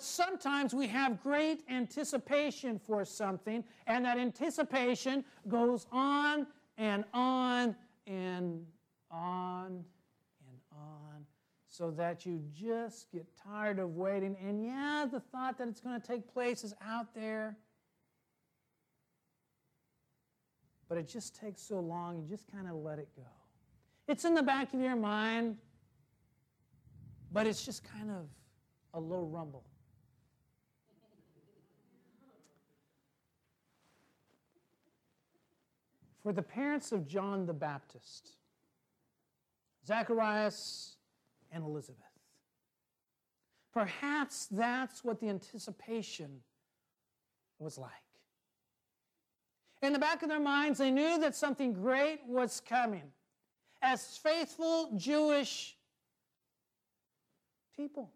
Sometimes we have great anticipation for something, and that anticipation goes on and on and on and on so that you just get tired of waiting. And yeah, the thought that it's going to take place is out there. But it just takes so long, you just kind of let it go. It's in the back of your mind, but it's just kind of a low rumble. For the parents of John the Baptist, Zacharias and Elizabeth, perhaps that's what the anticipation was like. In the back of their minds, they knew that something great was coming. As faithful Jewish people,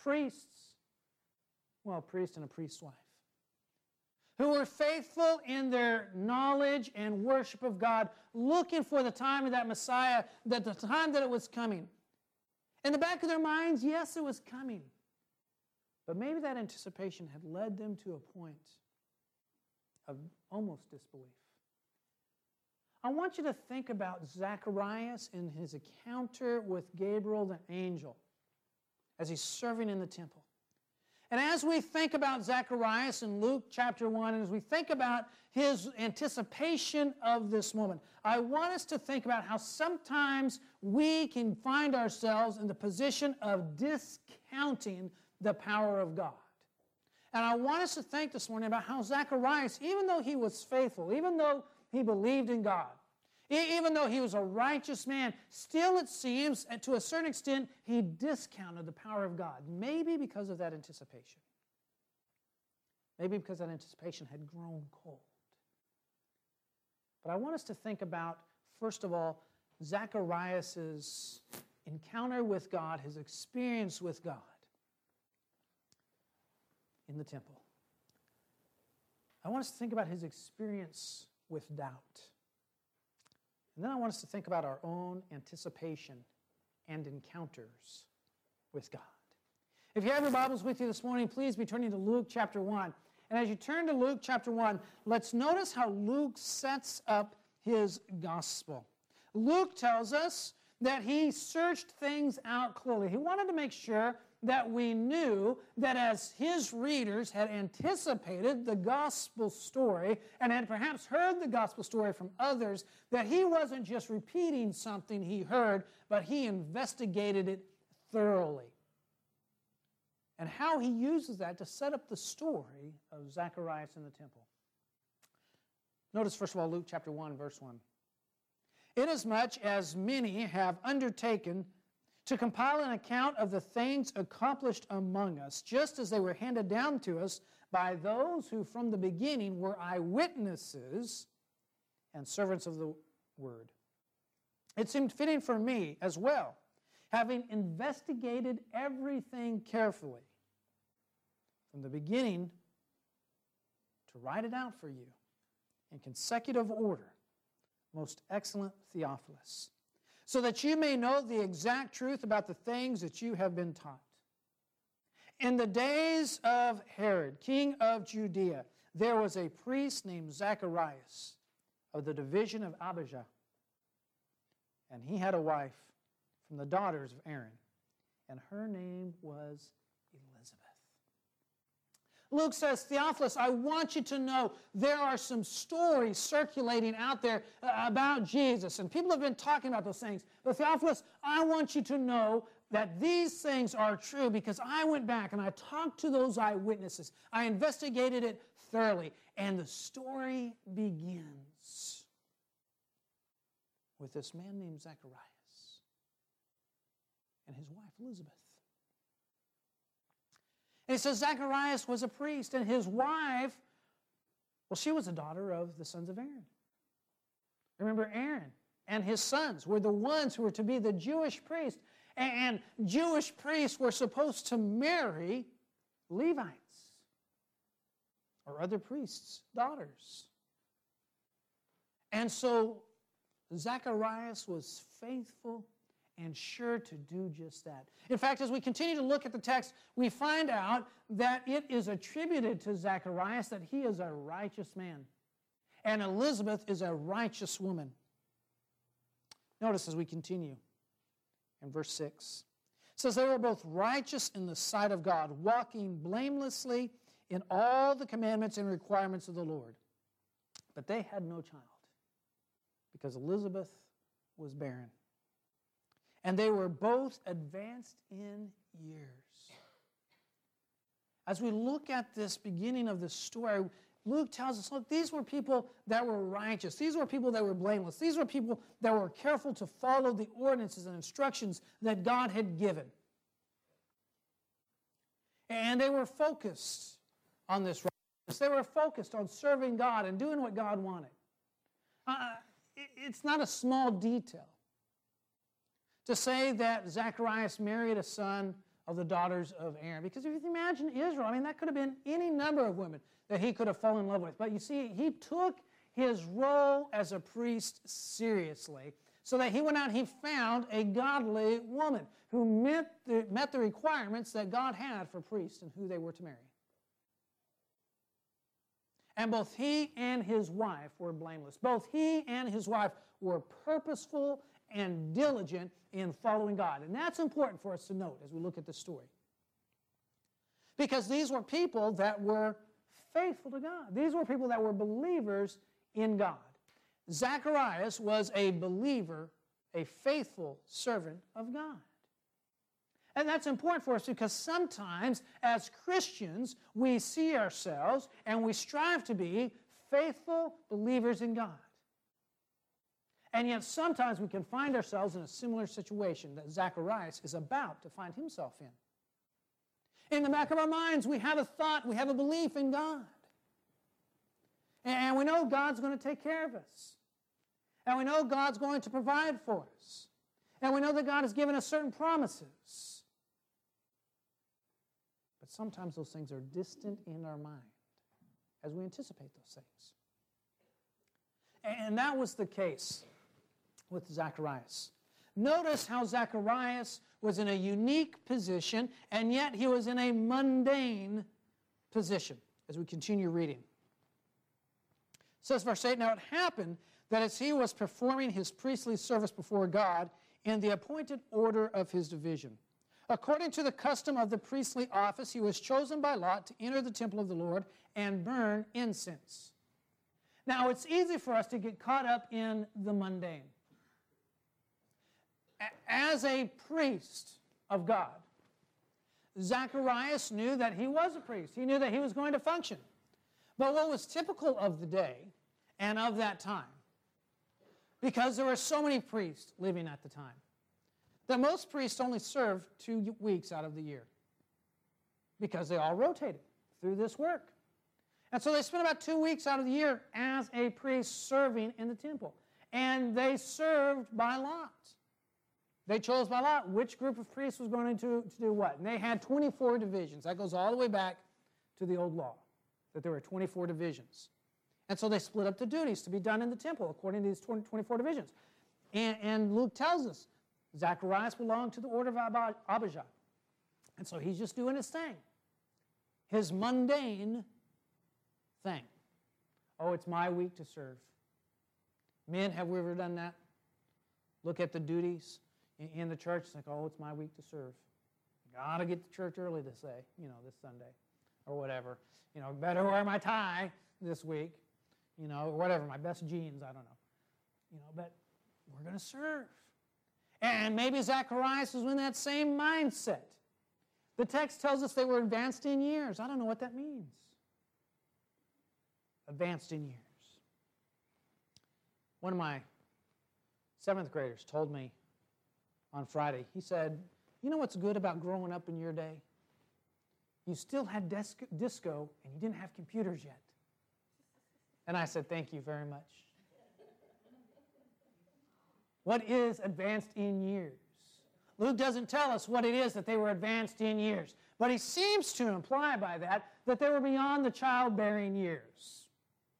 priests, well, a priest and a priest's wife who were faithful in their knowledge and worship of God, looking for the time of that Messiah, that the time that it was coming. In the back of their minds, yes, it was coming. But maybe that anticipation had led them to a point of almost disbelief. I want you to think about Zacharias in his encounter with Gabriel the angel as he's serving in the temple. And as we think about Zacharias in Luke chapter 1, and as we think about his anticipation of this moment, I want us to think about how sometimes we can find ourselves in the position of discounting the power of God. And I want us to think this morning about how Zacharias, even though he was faithful, even though he believed in God, even though he was a righteous man, still it seems, to a certain extent, he discounted the power of God. Maybe because of that anticipation. Maybe because that anticipation had grown cold. But I want us to think about, first of all, Zacharias' encounter with God, his experience with God in the temple. I want us to think about his experience with doubt. And then I want us to think about our own anticipation and encounters with God. If you have your Bibles with you this morning, please be turning to Luke chapter 1. And as you turn to Luke chapter 1, let's notice how Luke sets up his gospel. Luke tells us that he searched things out clearly. He wanted to make sure that we knew that as his readers had anticipated the gospel story and had perhaps heard the gospel story from others, that he wasn't just repeating something he heard, but he investigated it thoroughly. And how he uses that to set up the story of Zacharias in the temple. Notice, first of all, Luke chapter 1, verse 1. Inasmuch as many have undertaken to compile an account of the things accomplished among us, just as they were handed down to us by those who from the beginning were eyewitnesses and servants of the word. It seemed fitting for me as well, having investigated everything carefully from the beginning, to write it out for you in consecutive order, most excellent Theophilus so that you may know the exact truth about the things that you have been taught. In the days of Herod, king of Judea, there was a priest named Zacharias of the division of Abijah. And he had a wife from the daughters of Aaron, and her name was Luke says, Theophilus, I want you to know there are some stories circulating out there uh, about Jesus, and people have been talking about those things. But Theophilus, I want you to know that these things are true because I went back and I talked to those eyewitnesses. I investigated it thoroughly, and the story begins with this man named Zacharias and his wife Elizabeth. And it says Zacharias was a priest, and his wife, well, she was a daughter of the sons of Aaron. Remember, Aaron and his sons were the ones who were to be the Jewish priests. And Jewish priests were supposed to marry Levites or other priests' daughters. And so Zacharias was faithful and sure to do just that. In fact, as we continue to look at the text, we find out that it is attributed to Zacharias that he is a righteous man, and Elizabeth is a righteous woman. Notice as we continue in verse 6. It says, They were both righteous in the sight of God, walking blamelessly in all the commandments and requirements of the Lord. But they had no child because Elizabeth was barren. And they were both advanced in years. As we look at this beginning of the story, Luke tells us look, these were people that were righteous. These were people that were blameless. These were people that were careful to follow the ordinances and instructions that God had given. And they were focused on this righteousness. They were focused on serving God and doing what God wanted. Uh, it's not a small detail to say that Zacharias married a son of the daughters of Aaron. Because if you imagine Israel, I mean, that could have been any number of women that he could have fallen in love with. But you see, he took his role as a priest seriously so that he went out he found a godly woman who met the, met the requirements that God had for priests and who they were to marry. And both he and his wife were blameless. Both he and his wife were purposeful and diligent in following God. And that's important for us to note as we look at the story. Because these were people that were faithful to God. These were people that were believers in God. Zacharias was a believer, a faithful servant of God. And that's important for us because sometimes as Christians, we see ourselves and we strive to be faithful believers in God. And yet sometimes we can find ourselves in a similar situation that Zacharias is about to find himself in. In the back of our minds, we have a thought, we have a belief in God. And we know God's going to take care of us. And we know God's going to provide for us. And we know that God has given us certain promises. But sometimes those things are distant in our mind as we anticipate those things. And that was the case with Zacharias. Notice how Zacharias was in a unique position, and yet he was in a mundane position as we continue reading. It says, verse 8 Now it happened that as he was performing his priestly service before God in the appointed order of his division, according to the custom of the priestly office, he was chosen by lot to enter the temple of the Lord and burn incense. Now, it's easy for us to get caught up in the mundane as a priest of God, Zacharias knew that he was a priest. He knew that he was going to function. But what was typical of the day and of that time, because there were so many priests living at the time, that most priests only served two weeks out of the year because they all rotated through this work. And so they spent about two weeks out of the year as a priest serving in the temple. And they served by lot. They chose by lot which group of priests was going to, to do what. And they had 24 divisions. That goes all the way back to the old law, that there were 24 divisions. And so they split up the duties to be done in the temple according to these 24 divisions. And, and Luke tells us Zacharias belonged to the order of Abijah. And so he's just doing his thing, his mundane thing. Oh, it's my week to serve. Men, have we ever done that? Look at the duties in the church, it's like, oh, it's my week to serve. Gotta get to church early to say, you know, this Sunday or whatever. You know, better wear my tie this week, you know, whatever, my best jeans, I don't know. You know, but we're going to serve. And maybe Zacharias was in that same mindset. The text tells us they were advanced in years. I don't know what that means. Advanced in years. One of my seventh graders told me on Friday. He said, You know what's good about growing up in your day? You still had disco and you didn't have computers yet. And I said, Thank you very much. What is advanced in years? Luke doesn't tell us what it is that they were advanced in years, but he seems to imply by that that they were beyond the childbearing years.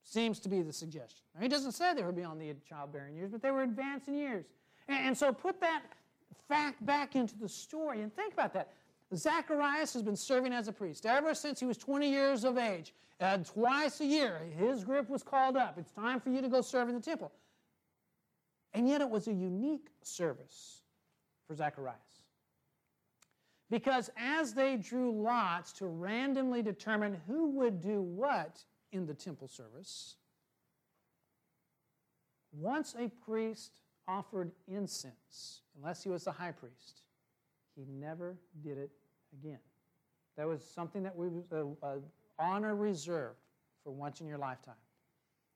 Seems to be the suggestion. Now, he doesn't say they were beyond the childbearing years, but they were advanced in years. And, so put that fact back into the story. And think about that. Zacharias has been serving as a priest ever since he was 20 years of age. Uh, twice a year, his group was called up. It's time for you to go serve in the temple. And yet, it was a unique service for Zacharias. Because as they drew lots to randomly determine who would do what in the temple service, once a priest offered incense, unless he was the high priest, he never did it again. That was something that was an uh, uh, honor reserved for once in your lifetime.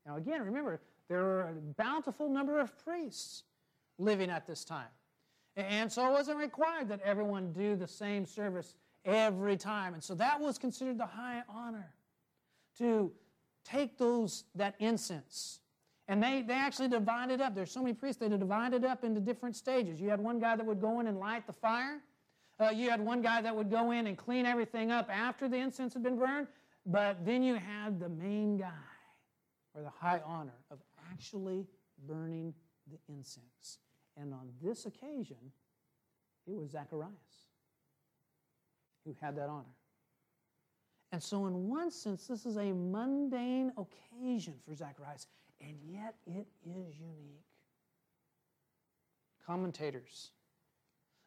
Now, again, remember, there were a bountiful number of priests living at this time. And so it wasn't required that everyone do the same service every time. And so that was considered the high honor to take those that incense. And they, they actually divided up. There's so many priests, they divided up into different stages. You had one guy that would go in and light the fire. Uh, you had one guy that would go in and clean everything up after the incense had been burned. But then you had the main guy, or the high honor of actually burning the incense. And on this occasion, it was Zacharias who had that honor. And so, in one sense, this is a mundane occasion for Zacharias, and yet it is unique. Commentators,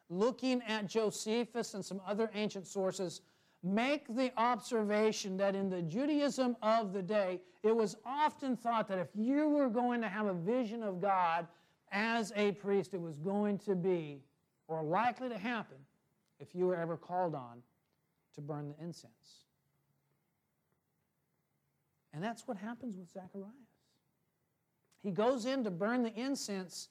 looking at Josephus and some other ancient sources, make the observation that in the Judaism of the day, it was often thought that if you were going to have a vision of God as a priest, it was going to be, or likely to happen, if you were ever called on to burn the incense. And that's what happens with Zacharias. He goes in to burn the incense,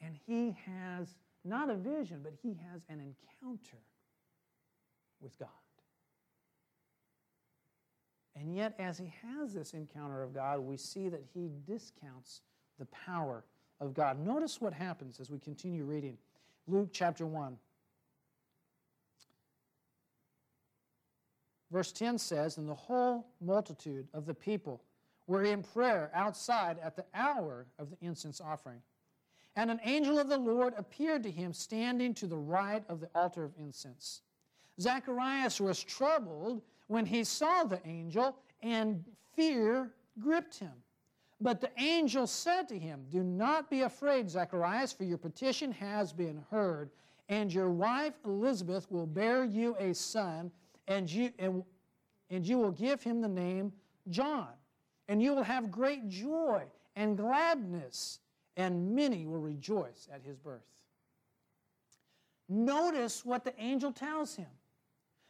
and he has not a vision, but he has an encounter with God. And yet, as he has this encounter of God, we see that he discounts the power of God. Notice what happens as we continue reading. Luke chapter 1. Verse 10 says, And the whole multitude of the people were in prayer outside at the hour of the incense offering. And an angel of the Lord appeared to him standing to the right of the altar of incense. Zacharias was troubled when he saw the angel, and fear gripped him. But the angel said to him, Do not be afraid, Zacharias, for your petition has been heard, and your wife Elizabeth will bear you a son, and you, and, and you will give him the name John. And you will have great joy and gladness, and many will rejoice at his birth. Notice what the angel tells him.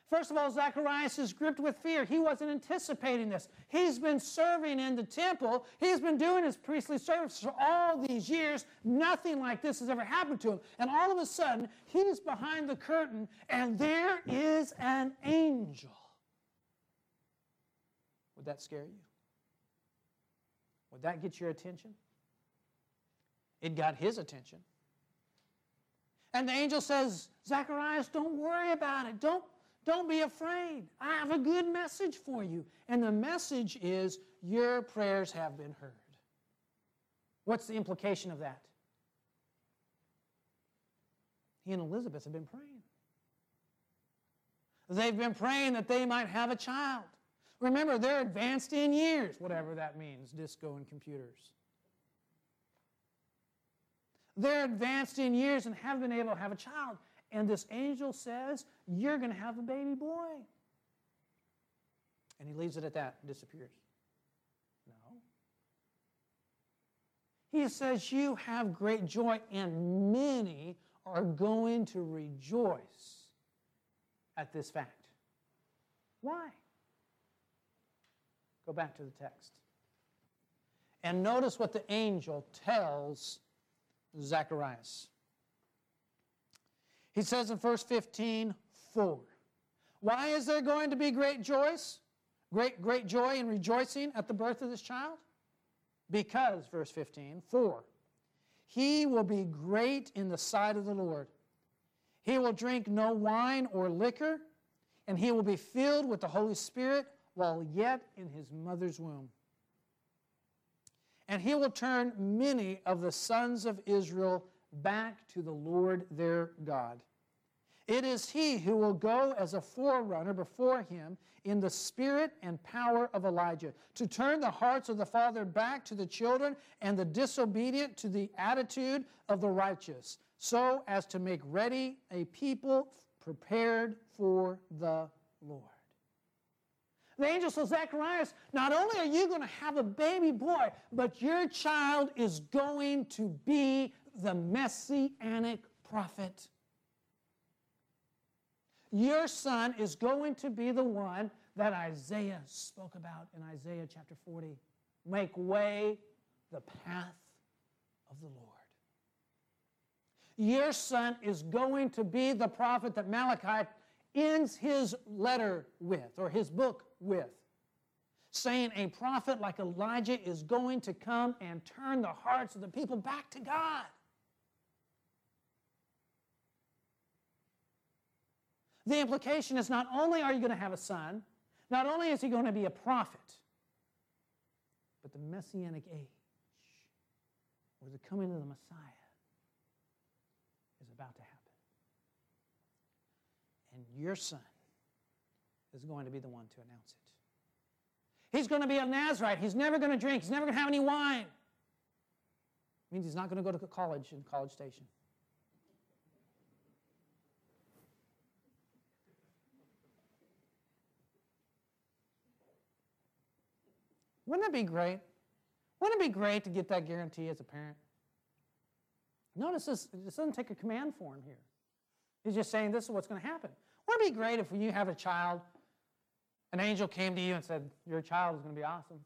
First of all, Zacharias is gripped with fear. He wasn't anticipating this. He's been serving in the temple, he's been doing his priestly service for all these years. Nothing like this has ever happened to him. And all of a sudden, he's behind the curtain, and there is an angel. Would that scare you? Would that get your attention? It got his attention. And the angel says, Zacharias, don't worry about it. Don't don't be afraid. I have a good message for you. And the message is your prayers have been heard. What's the implication of that? He and Elizabeth have been praying. They've been praying that they might have a child. Remember, they're advanced in years, whatever that means, disco and computers. They're advanced in years and have been able to have a child. And this angel says, You're going to have a baby boy. And he leaves it at that and disappears. No. He says, You have great joy, and many are going to rejoice at this fact. Why? Go back to the text. And notice what the angel tells Zacharias. He says in verse 15, 4. Why is there going to be great joys? Great, great joy and rejoicing at the birth of this child? Because, verse 15, 4. He will be great in the sight of the Lord. He will drink no wine or liquor, and he will be filled with the Holy Spirit while yet in his mother's womb. And he will turn many of the sons of Israel back to the Lord their God. It is he who will go as a forerunner before him in the spirit and power of Elijah, to turn the hearts of the father back to the children and the disobedient to the attitude of the righteous, so as to make ready a people prepared for the Lord. The angel says, Zacharias, not only are you going to have a baby boy, but your child is going to be the messianic prophet. Your son is going to be the one that Isaiah spoke about in Isaiah chapter 40. Make way the path of the Lord. Your son is going to be the prophet that Malachi ends his letter with, or his book with, saying a prophet like Elijah is going to come and turn the hearts of the people back to God. The implication is not only are you going to have a son, not only is he going to be a prophet, but the messianic age, or the coming of the Messiah, is about to happen. Your son is going to be the one to announce it. He's going to be a Nazarite. He's never going to drink. He's never going to have any wine. It means he's not going to go to college in College Station. Wouldn't it be great? Wouldn't it be great to get that guarantee as a parent? Notice this, this doesn't take a command form here. He's just saying this is what's going to happen. Wouldn't it be great if you have a child, an angel came to you and said, Your child is going to be awesome,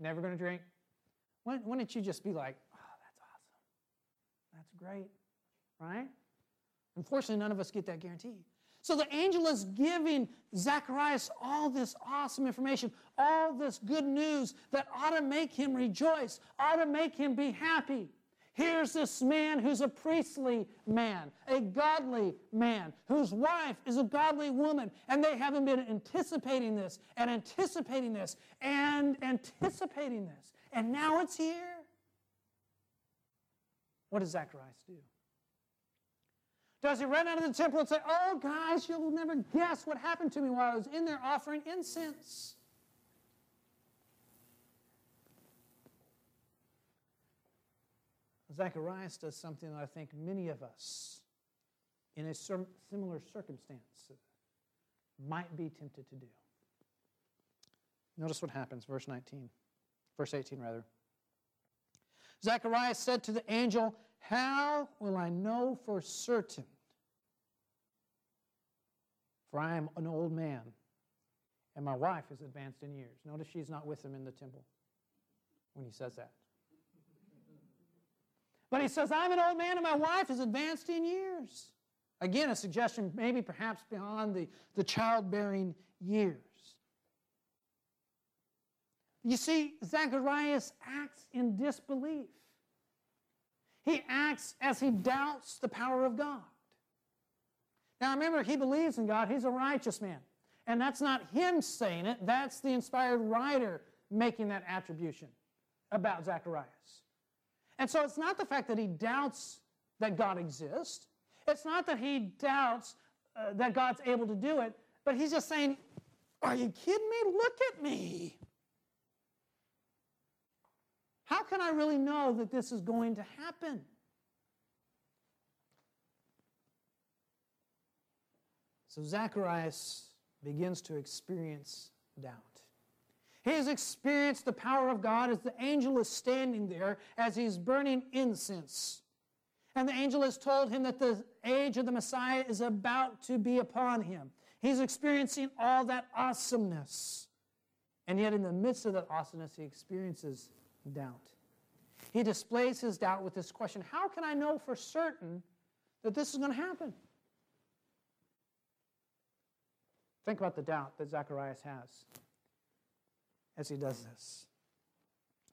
never going to drink? Wouldn't, wouldn't you just be like, Oh, that's awesome. That's great, right? Unfortunately, none of us get that guarantee. So the angel is giving Zacharias all this awesome information, all this good news that ought to make him rejoice, ought to make him be happy. Here's this man who's a priestly man, a godly man, whose wife is a godly woman, and they haven't been anticipating this and anticipating this and anticipating this. And now it's here. What does Zacharias do? Does he run out of the temple and say, Oh, guys, you'll never guess what happened to me while I was in there offering incense? Zacharias does something that I think many of us in a similar circumstance might be tempted to do. Notice what happens, verse 19, verse 18 rather. Zacharias said to the angel, how will I know for certain? For I am an old man, and my wife is advanced in years. Notice she's not with him in the temple when he says that. But he says, I'm an old man, and my wife is advanced in years. Again, a suggestion, maybe perhaps beyond the, the childbearing years. You see, Zacharias acts in disbelief. He acts as he doubts the power of God. Now remember, he believes in God, he's a righteous man. And that's not him saying it, that's the inspired writer making that attribution about Zacharias. And so it's not the fact that he doubts that God exists, it's not that he doubts uh, that God's able to do it, but he's just saying, Are you kidding me? Look at me. How can I really know that this is going to happen? So Zacharias begins to experience doubt. He has experienced the power of God as the angel is standing there as he's burning incense. And the angel has told him that the age of the Messiah is about to be upon him. He's experiencing all that awesomeness. And yet, in the midst of that awesomeness, he experiences doubt. He displays his doubt with this question How can I know for certain that this is going to happen? Think about the doubt that Zacharias has as he does this.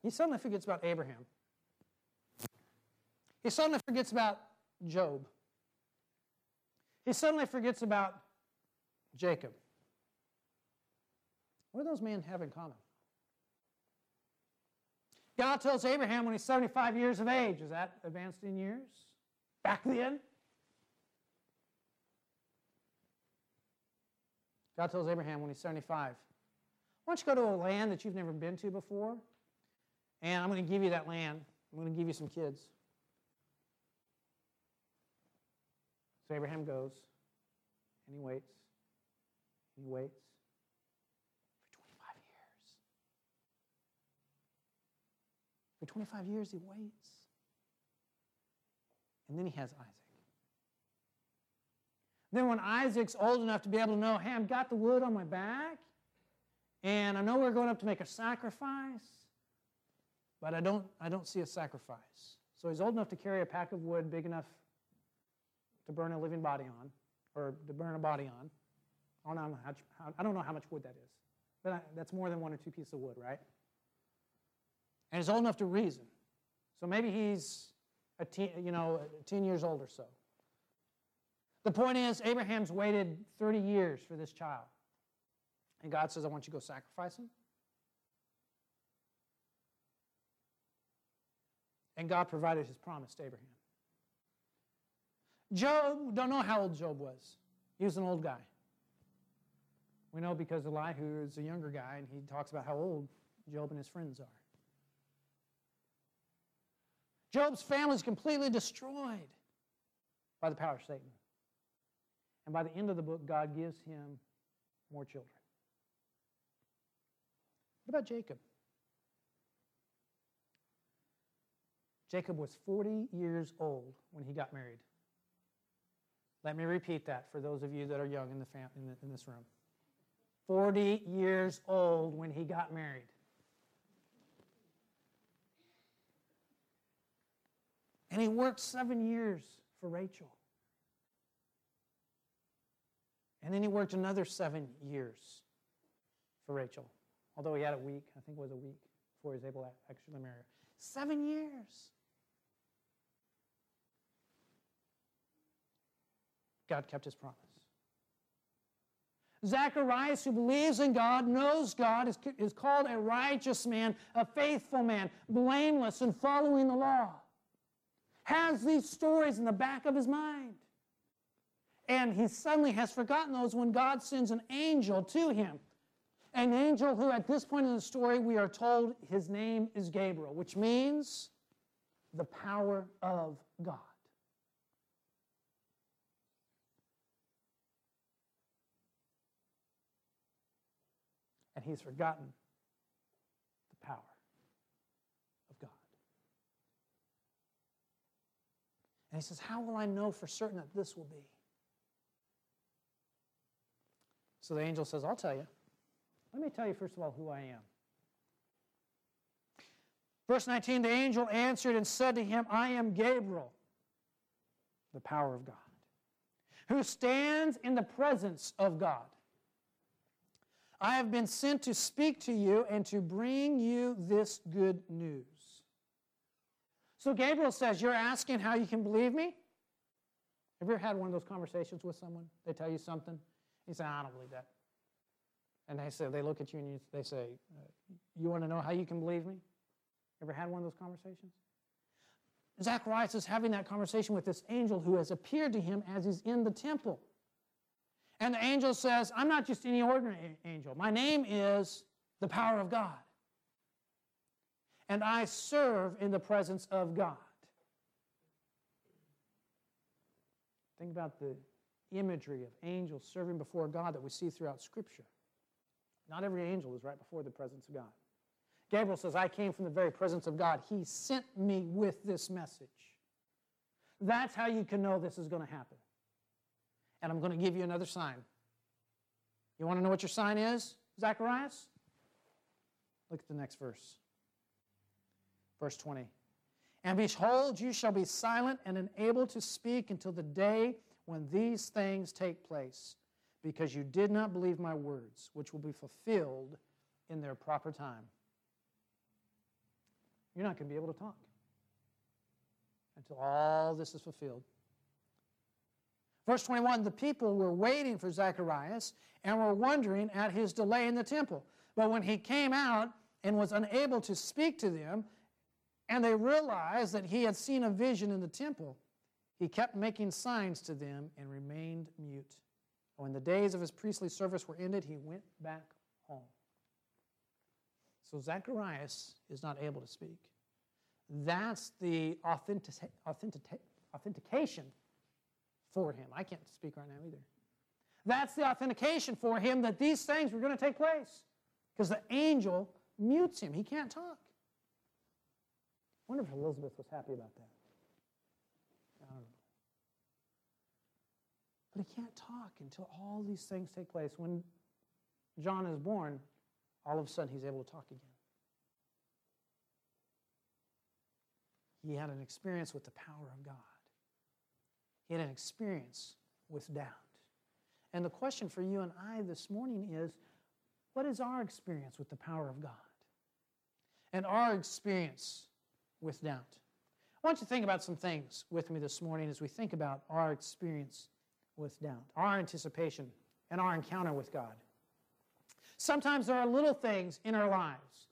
He suddenly forgets about Abraham. He suddenly forgets about Job. He suddenly forgets about Jacob. What do those men have in common? God tells Abraham when he's 75 years of age. Is that advanced in years? back then. God tells Abraham when he's 75, why don't you go to a land that you've never been to before? And I'm going to give you that land. I'm going to give you some kids. So Abraham goes, and he waits, he waits for 25 years. For 25 years, he waits. And then he has Isaac. Then, when Isaac's old enough to be able to know, hey, I've got the wood on my back, and I know we're going up to make a sacrifice, but I don't, I don't see a sacrifice. So he's old enough to carry a pack of wood big enough to burn a living body on, or to burn a body on. I don't know how, how I don't know how much wood that is, but I, that's more than one or two pieces of wood, right? And he's old enough to reason. So maybe he's a teen, you know, 10 years old or so. The point is, Abraham's waited 30 years for this child. And God says, I want you to go sacrifice him. And God provided his promise to Abraham. Job, don't know how old Job was. He was an old guy. We know because Elihu is a younger guy, and he talks about how old Job and his friends are. Job's family is completely destroyed by the power of Satan. And by the end of the book, God gives him more children. What about Jacob? Jacob was 40 years old when he got married. Let me repeat that for those of you that are young in, the fam- in, the, in this room. 40 years old when he got married. And he worked seven years for Rachel. And then he worked another seven years for Rachel, although he had a week, I think it was a week, before he was able to actually marry her. Seven years. God kept his promise. Zacharias, who believes in God, knows God, is, is called a righteous man, a faithful man, blameless and following the law has these stories in the back of his mind. And he suddenly has forgotten those when God sends an angel to him. An angel who, at this point in the story, we are told his name is Gabriel, which means the power of God. And he's forgotten the power. Of God. And he says, How will I know for certain that this will be? So the angel says, I'll tell you. Let me tell you, first of all, who I am. Verse 19 The angel answered and said to him, I am Gabriel, the power of God, who stands in the presence of God. I have been sent to speak to you and to bring you this good news. So Gabriel says, You're asking how you can believe me? Have you ever had one of those conversations with someone? They tell you something, you say, I don't believe that. And they say, they look at you and you, they say, uh, You want to know how you can believe me? Ever had one of those conversations? Zacharias is having that conversation with this angel who has appeared to him as he's in the temple. And the angel says, I'm not just any ordinary angel. My name is the power of God and I serve in the presence of God. Think about the imagery of angels serving before God that we see throughout Scripture. Not every angel is right before the presence of God. Gabriel says, I came from the very presence of God. He sent me with this message. That's how you can know this is going to happen. And I'm going to give you another sign. You want to know what your sign is, Zacharias? Look at the next verse. Verse 20. And behold, you shall be silent and unable to speak until the day when these things take place, because you did not believe my words, which will be fulfilled in their proper time. You're not going to be able to talk until all this is fulfilled. Verse 21 the people were waiting for Zacharias and were wondering at his delay in the temple. But when he came out and was unable to speak to them, and they realized that he had seen a vision in the temple. he kept making signs to them and remained mute. When the days of his priestly service were ended, he went back home. So Zacharias is not able to speak. That's the authentic, authentic, authentication for him. I can't speak right now either. That's the authentication for him that these things were going to take place because the angel mutes him. He can't talk. I wonder if Elizabeth was happy about that. I don't know. But he can't talk until all these things take place. When John is born, all of a sudden he's able to talk again. He had an experience with the power of God. He had an experience with doubt. And the question for you and I this morning is what is our experience with the power of God? And our experience with doubt? I want you to think about some things with me this morning as we think about our experience with doubt, our anticipation, and our encounter with God. Sometimes there are little things in our lives,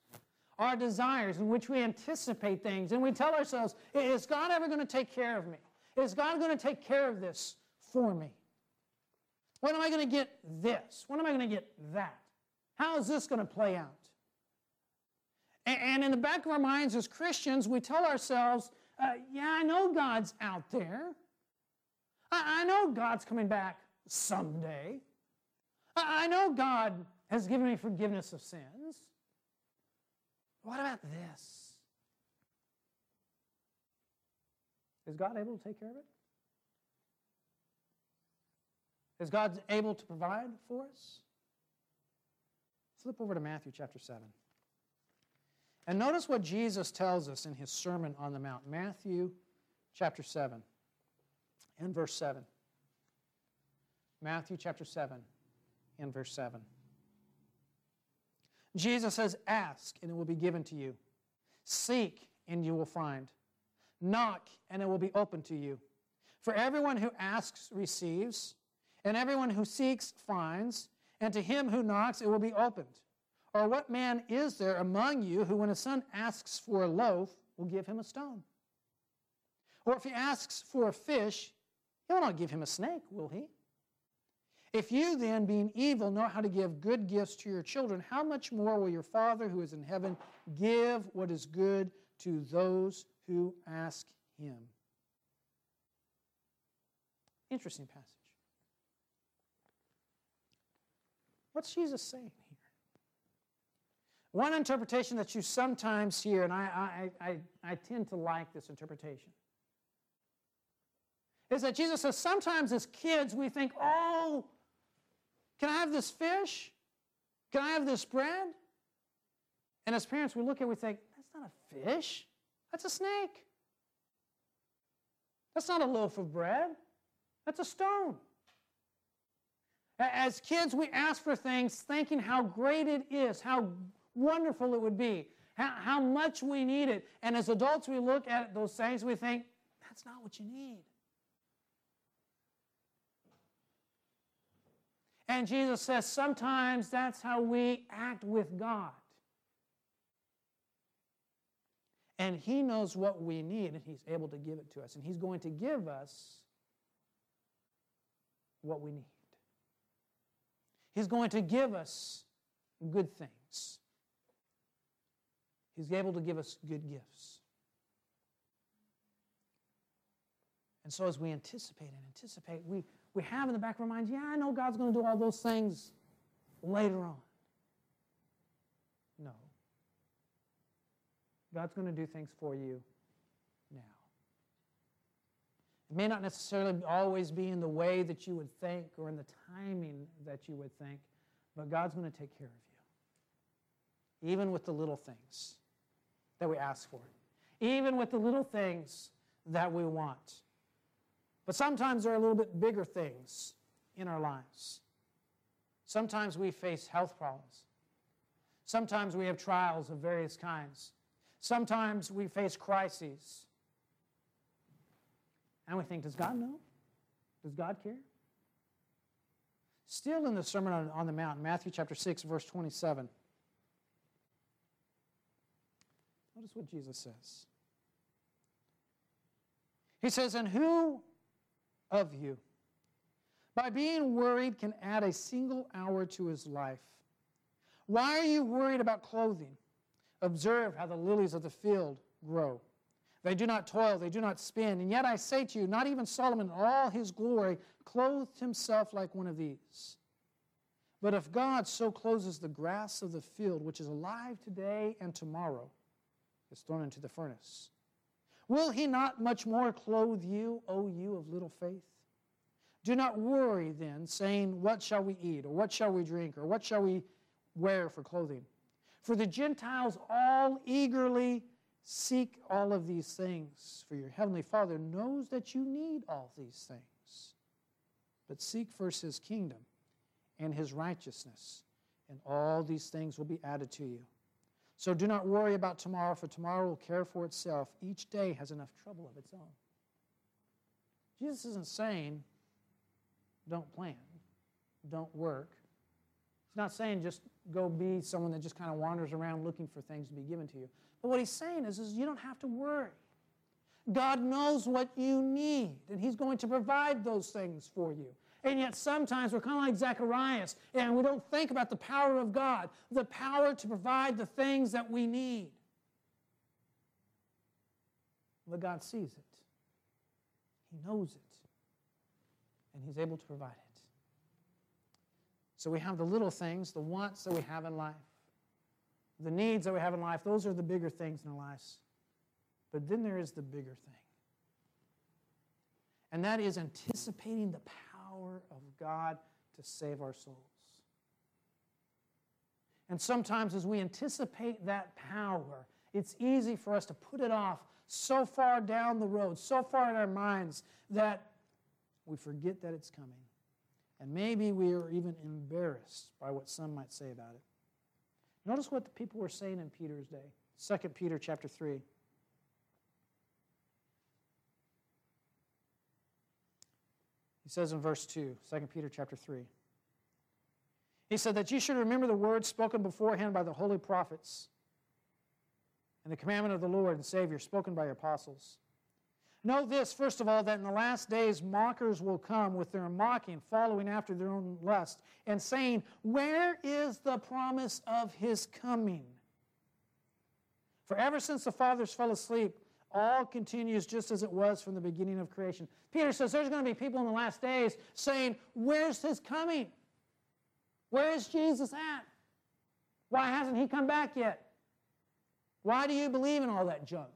our desires in which we anticipate things, and we tell ourselves, Is God ever going to take care of me? Is God going to take care of this for me? When am I going to get this? When am I going to get that? How is this going to play out? And in the back of our minds as Christians, we tell ourselves, uh, yeah, I know God's out there. I, I know God's coming back someday. I, I know God has given me forgiveness of sins. What about this? Is God able to take care of it? Is God able to provide for us? Flip over to Matthew chapter 7. And notice what Jesus tells us in his Sermon on the Mount, Matthew chapter 7 and verse 7. Matthew chapter 7 and verse 7. Jesus says, Ask, and it will be given to you. Seek, and you will find. Knock, and it will be open to you. For everyone who asks receives, and everyone who seeks finds, and to him who knocks it will be opened. Or what man is there among you who, when his son asks for a loaf, will give him a stone? Or if he asks for a fish, he will not give him a snake, will he? If you then, being evil, know how to give good gifts to your children, how much more will your Father who is in heaven give what is good to those who ask him? Interesting passage. What's Jesus saying? Here? One interpretation that you sometimes hear, and I, I, I, I tend to like this interpretation, is that Jesus says sometimes as kids we think, oh, can I have this fish? Can I have this bread? And as parents, we look at it, we think, that's not a fish, that's a snake. That's not a loaf of bread, that's a stone. As kids, we ask for things thinking how great it is, how wonderful it would be, how, how much we need it. And as adults, we look at those things, we think, that's not what you need. And Jesus says sometimes that's how we act with God. And He knows what we need, and He's able to give it to us. And He's going to give us what we need. He's going to give us good things. He's able to give us good gifts. And so, as we anticipate and anticipate, we, we have in the back of our minds, yeah, I know God's going to do all those things later on. No. God's going to do things for you now. It may not necessarily always be in the way that you would think or in the timing that you would think, but God's going to take care of you, even with the little things that we ask for, even with the little things that we want. But sometimes there are a little bit bigger things in our lives. Sometimes we face health problems. Sometimes we have trials of various kinds. Sometimes we face crises. And we think, does God know? Does God care? Still in the Sermon on the Mount, Matthew chapter 6, verse 27. Notice what Jesus says. He says, And who of you. By being worried can add a single hour to his life. Why are you worried about clothing? Observe how the lilies of the field grow. They do not toil, they do not spin. And yet I say to you, not even Solomon in all his glory clothed himself like one of these. But if God so closes the grass of the field, which is alive today and tomorrow, is thrown into the furnace, will he not much more clothe you, O you of little faith? Do not worry then, saying, What shall we eat, or what shall we drink, or what shall we wear for clothing? For the Gentiles all eagerly seek all of these things, for your heavenly Father knows that you need all these things. But seek first his kingdom and his righteousness, and all these things will be added to you. So do not worry about tomorrow, for tomorrow will care for itself. Each day has enough trouble of its own. Jesus isn't saying, don't plan, don't work. He's not saying just go be someone that just kind of wanders around looking for things to be given to you. But what he's saying is, is you don't have to worry. God knows what you need, and he's going to provide those things for you. And yet sometimes we're kind of like Zacharias, and we don't think about the power of God, the power to provide the things that we need. But God sees it. He knows it. And He's able to provide it. So we have the little things, the wants that we have in life, the needs that we have in life. Those are the bigger things in our lives. But then there is the bigger thing. And that is anticipating the power of God to save our souls. And sometimes, as we anticipate that power, it's easy for us to put it off so far down the road, so far in our minds, that we forget that it's coming. And maybe we are even embarrassed by what some might say about it. Notice what the people were saying in Peter's day. 2 Peter chapter 3. Says in verse 2, 2 Peter chapter 3. He said that you should remember the words spoken beforehand by the holy prophets and the commandment of the Lord and Savior spoken by your apostles. Know this, first of all, that in the last days mockers will come with their mocking, following after their own lust, and saying, Where is the promise of his coming? For ever since the fathers fell asleep, all continues just as it was from the beginning of creation. Peter says there's going to be people in the last days saying, Where's his coming? Where is Jesus at? Why hasn't he come back yet? Why do you believe in all that junk?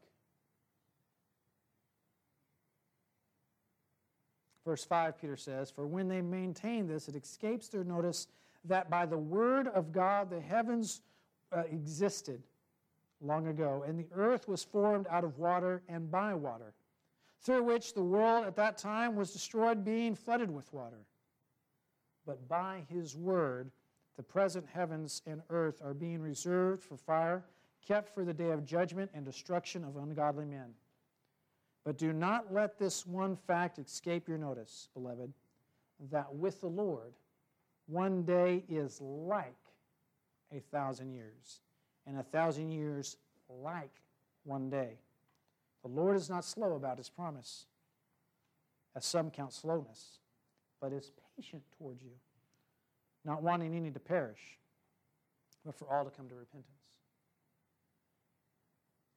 Verse 5, Peter says, For when they maintain this, it escapes their notice that by the word of God the heavens uh, existed long ago, and the earth was formed out of water and by water, through which the world at that time was destroyed, being flooded with water. But by his word, the present heavens and earth are being reserved for fire, kept for the day of judgment and destruction of ungodly men. But do not let this one fact escape your notice, beloved, that with the Lord, one day is like a thousand years, and a thousand years like one day. The Lord is not slow about his promise, as some count slowness, but is patient towards you, not wanting any to perish, but for all to come to repentance.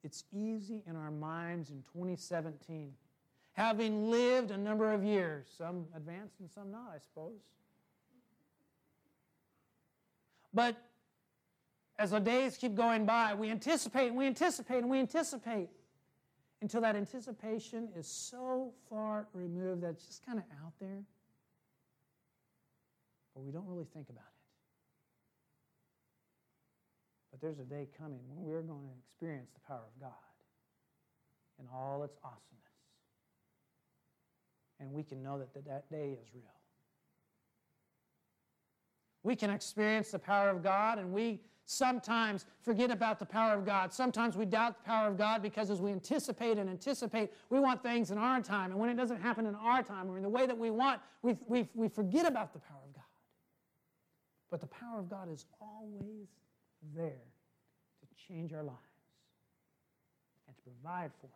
It's easy in our minds in 2017, having lived a number of years, some advanced and some not, I suppose. But as the days keep going by, we anticipate and we anticipate and we anticipate until that anticipation is so far removed that it's just kind of out there. But we don't really think about it. But there's a day coming when we're going to experience the power of God in all its awesomeness. And we can know that that day is real. We can experience the power of God, and we sometimes forget about the power of God. Sometimes we doubt the power of God because as we anticipate and anticipate, we want things in our time. And when it doesn't happen in our time or in the way that we want, we, we, we forget about the power of God. But the power of God is always there to change our lives and to provide for us